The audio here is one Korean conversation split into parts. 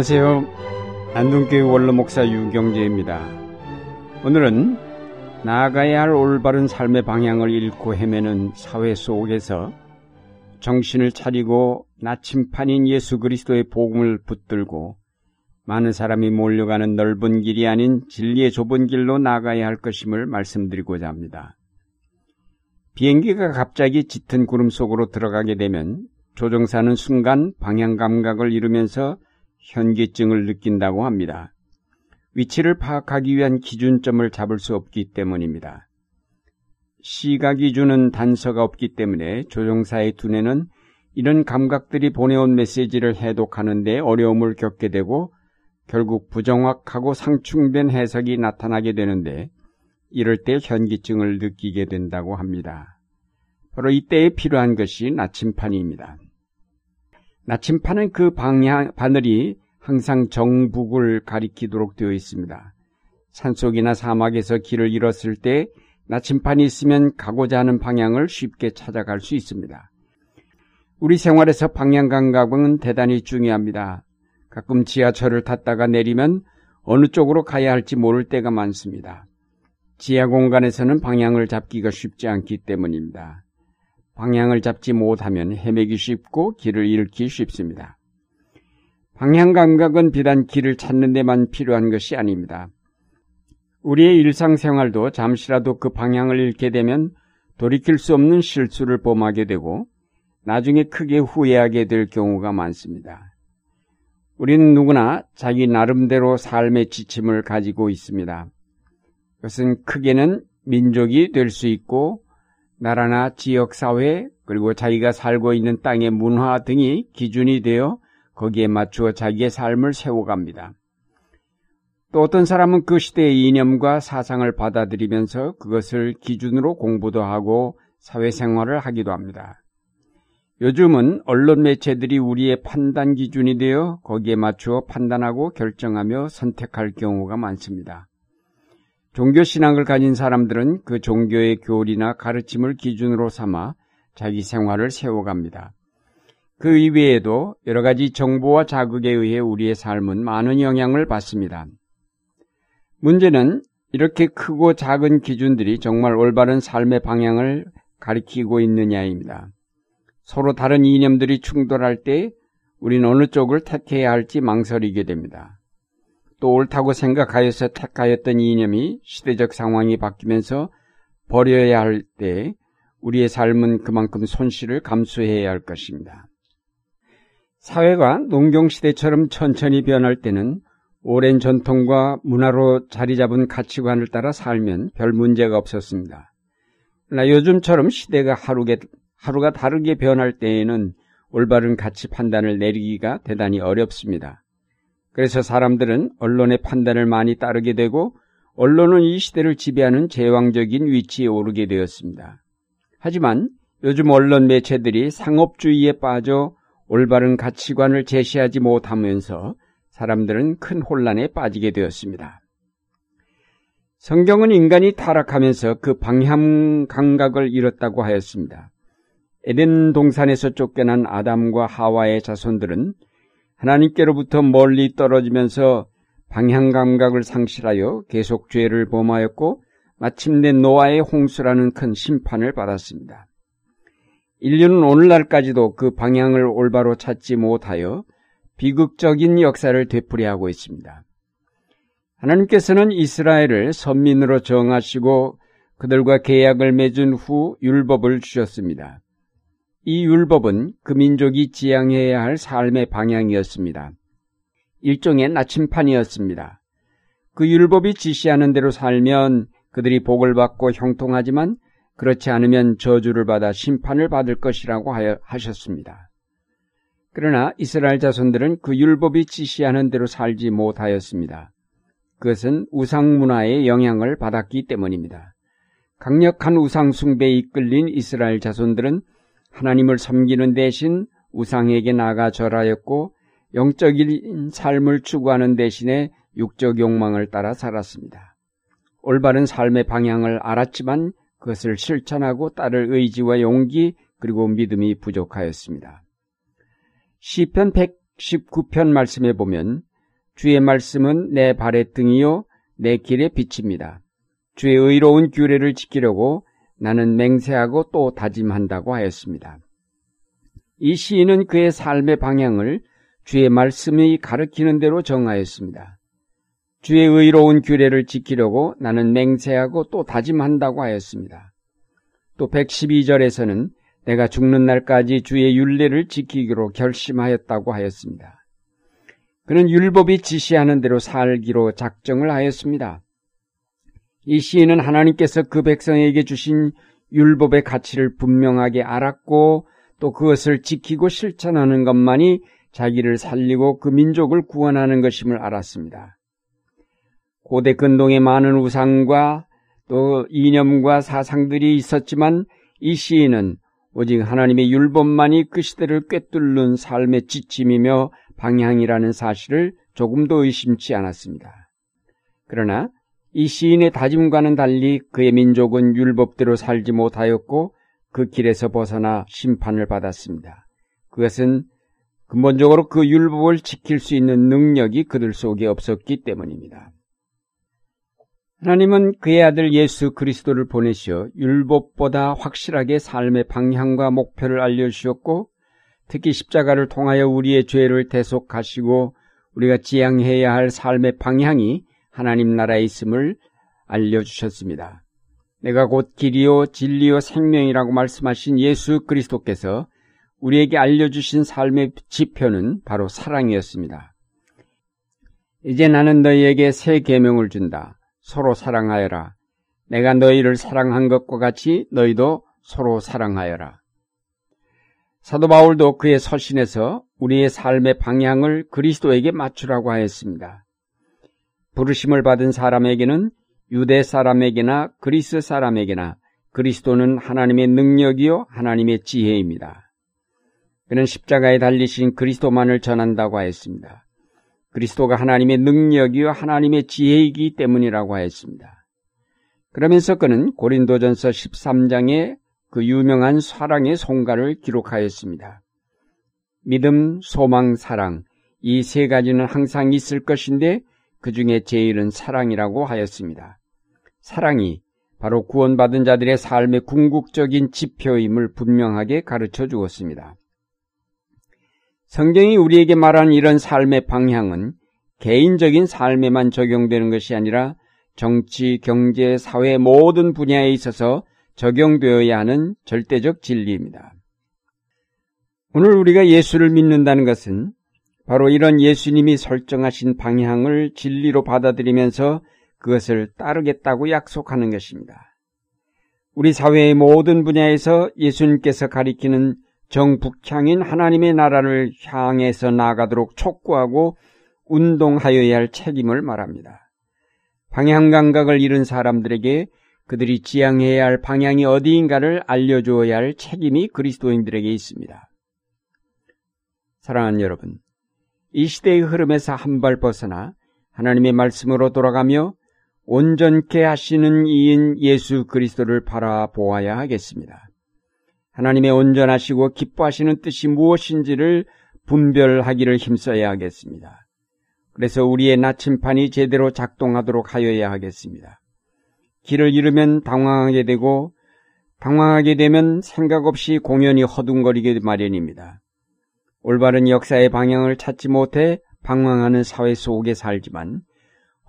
안녕하세요. 안동교회 원로 목사 유경재입니다. 오늘은 나아가야 할 올바른 삶의 방향을 잃고 헤매는 사회 속에서 정신을 차리고 나침판인 예수 그리스도의 복음을 붙들고 많은 사람이 몰려가는 넓은 길이 아닌 진리의 좁은 길로 나가야 할 것임을 말씀드리고자 합니다. 비행기가 갑자기 짙은 구름 속으로 들어가게 되면 조종사는 순간 방향 감각을 잃으면서 현기증을 느낀다고 합니다. 위치를 파악하기 위한 기준점을 잡을 수 없기 때문입니다. 시각이 주는 단서가 없기 때문에 조종사의 두뇌는 이런 감각들이 보내온 메시지를 해독하는 데 어려움을 겪게 되고 결국 부정확하고 상충된 해석이 나타나게 되는데 이럴 때 현기증을 느끼게 된다고 합니다. 바로 이때에 필요한 것이 나침판입니다. 나침판은 그 방향, 바늘이 항상 정북을 가리키도록 되어 있습니다. 산속이나 사막에서 길을 잃었을 때 나침판이 있으면 가고자 하는 방향을 쉽게 찾아갈 수 있습니다. 우리 생활에서 방향 감각은 대단히 중요합니다. 가끔 지하철을 탔다가 내리면 어느 쪽으로 가야 할지 모를 때가 많습니다. 지하 공간에서는 방향을 잡기가 쉽지 않기 때문입니다. 방향을 잡지 못하면 헤매기 쉽고 길을 잃기 쉽습니다. 방향 감각은 비단 길을 찾는 데만 필요한 것이 아닙니다. 우리의 일상생활도 잠시라도 그 방향을 잃게 되면 돌이킬 수 없는 실수를 범하게 되고 나중에 크게 후회하게 될 경우가 많습니다. 우리는 누구나 자기 나름대로 삶의 지침을 가지고 있습니다. 그것은 크게는 민족이 될 수 있고 나라나 지역 사회 그리고 자기가 살고 있는 땅의 문화 등이 기준이 되어 거기에 맞추어 자기의 삶을 세워갑니다. 또 어떤 사람은 그 시대의 이념과 사상을 받아들이면서 그것을 기준으로 공부도 하고 사회생활을 하기도 합니다. 요즘은 언론 매체들이 우리의 판단 기준이 되어 거기에 맞추어 판단하고 결정하며 선택할 경우가 많습니다. 종교 신앙을 가진 사람들은 그 종교의 교리나 가르침을 기준으로 삼아 자기 생활을 세워갑니다. 그 이외에도 여러 가지 정보와 자극에 의해 우리의 삶은 많은 영향을 받습니다. 문제는 이렇게 크고 작은 기준들이 정말 올바른 삶의 방향을 가리키고 있느냐입니다. 서로 다른 이념들이 충돌할 때 우리는 어느 쪽을 택해야 할지 망설이게 됩니다. 또 옳다고 생각하여서 택하였던 이념이 시대적 상황이 바뀌면서 버려야 할 때 우리의 삶은 그만큼 손실을 감수해야 할 것입니다. 사회가 농경시대처럼 천천히 변할 때는 오랜 전통과 문화로 자리 잡은 가치관을 따라 살면 별 문제가 없었습니다. 그러나 요즘처럼 시대가 하루게, 하루가 다르게 변할 때에는 올바른 가치 판단을 내리기가 대단히 어렵습니다. 그래서 사람들은 언론의 판단을 많이 따르게 되고 언론은 이 시대를 지배하는 제왕적인 위치에 오르게 되었습니다. 하지만 요즘 언론 매체들이 상업주의에 빠져 올바른 가치관을 제시하지 못하면서 사람들은 큰 혼란에 빠지게 되었습니다. 성경은 인간이 타락하면서 그 방향 감각을 잃었다고 하였습니다. 에덴 동산에서 쫓겨난 아담과 하와의 자손들은 하나님께로부터 멀리 떨어지면서 방향 감각을 상실하여 계속 죄를 범하였고 마침내 노아의 홍수라는 큰 심판을 받았습니다. 인류는 오늘날까지도 그 방향을 올바로 찾지 못하여 비극적인 역사를 되풀이하고 있습니다. 하나님께서는 이스라엘을 선민으로 정하시고 그들과 계약을 맺은 후 율법을 주셨습니다. 이 율법은 그 민족이 지향해야 할 삶의 방향이었습니다. 일종의 나침판이었습니다. 그 율법이 지시하는 대로 살면 그들이 복을 받고 형통하지만 그렇지 않으면 저주를 받아 심판을 받을 것이라고 하셨습니다. 그러나 이스라엘 자손들은 그 율법이 지시하는 대로 살지 못하였습니다. 그것은 우상 문화의 영향을 받았기 때문입니다. 강력한 우상 숭배에 이끌린 이스라엘 자손들은 하나님을 섬기는 대신 우상에게 나가 절하였고 영적인 삶을 추구하는 대신에 육적 욕망을 따라 살았습니다. 올바른 삶의 방향을 알았지만 그것을 실천하고 따를 의지와 용기 그리고 믿음이 부족하였습니다. 시편 119편 말씀에 보면 주의 말씀은 내 발의 등이요 내 길의 빛입니다. 주의 의로운 규례를 지키려고 나는 맹세하고 또 다짐한다고 하였습니다. 이 시인은 그의 삶의 방향을 주의 말씀이 가르치는 대로 정하였습니다. 주의 의로운 규례를 지키려고 나는 맹세하고 또 다짐한다고 하였습니다. 또 112절에서는 내가 죽는 날까지 주의 율례를 지키기로 결심하였다고 하였습니다. 그는 율법이 지시하는 대로 살기로 작정을 하였습니다. 이 시인은 하나님께서 그 백성에게 주신 율법의 가치를 분명하게 알았고 또 그것을 지키고 실천하는 것만이 자기를 살리고 그 민족을 구원하는 것임을 알았습니다. 고대 근동에 많은 우상과 또 이념과 사상들이 있었지만 이 시인은 오직 하나님의 율법만이 그 시대를 꿰뚫는 삶의 지침이며 방향이라는 사실을 조금도 의심치 않았습니다. 그러나 이 시인의 다짐과는 달리 그의 민족은 율법대로 살지 못하였고 그 길에서 벗어나 심판을 받았습니다. 그것은 근본적으로 그 율법을 지킬 수 있는 능력이 그들 속에 없었기 때문입니다. 하나님은 그의 아들 예수 그리스도를 보내시어 율법보다 확실하게 삶의 방향과 목표를 알려주셨고 특히 십자가를 통하여 우리의 죄를 대속하시고 우리가 지향해야 할 삶의 방향이 하나님 나라에 있음을 알려주셨습니다. 내가 곧 길이요 진리요 생명이라고 말씀하신 예수 그리스도께서 우리에게 알려주신 삶의 지표는 바로 사랑이었습니다. 이제 나는 너희에게 새 계명을 준다. 서로 사랑하여라. 내가 너희를 사랑한 것과 같이 너희도 서로 사랑하여라. 사도 바울도 그의 서신에서 우리의 삶의 방향을 그리스도에게 맞추라고 하였습니다. 부르심을 받은 사람에게는 유대 사람에게나 그리스 사람에게나 그리스도는 하나님의 능력이요 하나님의 지혜입니다. 그는 십자가에 달리신 그리스도만을 전한다고 하였습니다. 그리스도가 하나님의 능력이요 하나님의 지혜이기 때문이라고 하였습니다. 그러면서 그는 고린도전서 13장에 그 유명한 사랑의 송가를 기록하였습니다. 믿음, 소망, 사랑 이 세 가지는 항상 있을 것인데 그 중에 제일은 사랑이라고 하였습니다. 사랑이 바로 구원받은 자들의 삶의 궁극적인 지표임을 분명하게 가르쳐 주었습니다. 성경이 우리에게 말하는 이런 삶의 방향은 개인적인 삶에만 적용되는 것이 아니라 정치, 경제, 사회 모든 분야에 있어서 적용되어야 하는 절대적 진리입니다. 오늘 우리가 예수를 믿는다는 것은 바로 이런 예수님이 설정하신 방향을 진리로 받아들이면서 그것을 따르겠다고 약속하는 것입니다. 우리 사회의 모든 분야에서 예수님께서 가리키는 정북향인 하나님의 나라를 향해서 나가도록 촉구하고 운동하여야 할 책임을 말합니다. 방향 감각을 잃은 사람들에게 그들이 지향해야 할 방향이 어디인가를 알려주어야 할 책임이 그리스도인들에게 있습니다. 사랑하는 여러분, 이 시대의 흐름에서 한 발 벗어나 하나님의 말씀으로 돌아가며 온전케 하시는 이인 예수 그리스도를 바라보아야 하겠습니다. 하나님의 온전하시고 기뻐하시는 뜻이 무엇인지를 분별하기를 힘써야 하겠습니다. 그래서 우리의 나침판이 제대로 작동하도록 하여야 하겠습니다. 길을 잃으면 당황하게 되고 당황하게 되면 생각 없이 공연히 허둥거리게 마련입니다. 올바른 역사의 방향을 찾지 못해 방황하는 사회 속에 살지만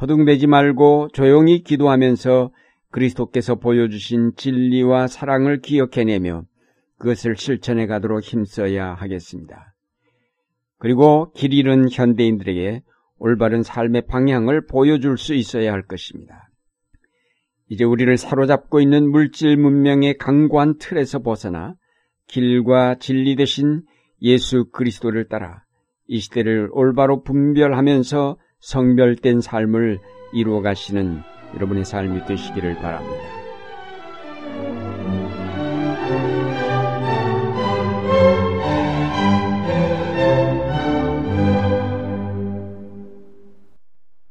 허둥대지 말고 조용히 기도하면서 그리스도께서 보여주신 진리와 사랑을 기억해내며 그것을 실천해 가도록 힘써야 하겠습니다. 그리고 길 잃은 현대인들에게 올바른 삶의 방향을 보여줄 수 있어야 할 것입니다. 이제 우리를 사로잡고 있는 물질 문명의 강고한 틀에서 벗어나 길과 진리 대신 예수 그리스도를 따라 이 시대를 올바로 분별하면서 성별된 삶을 이루어 가시는 여러분의 삶이 되시기를 바랍니다.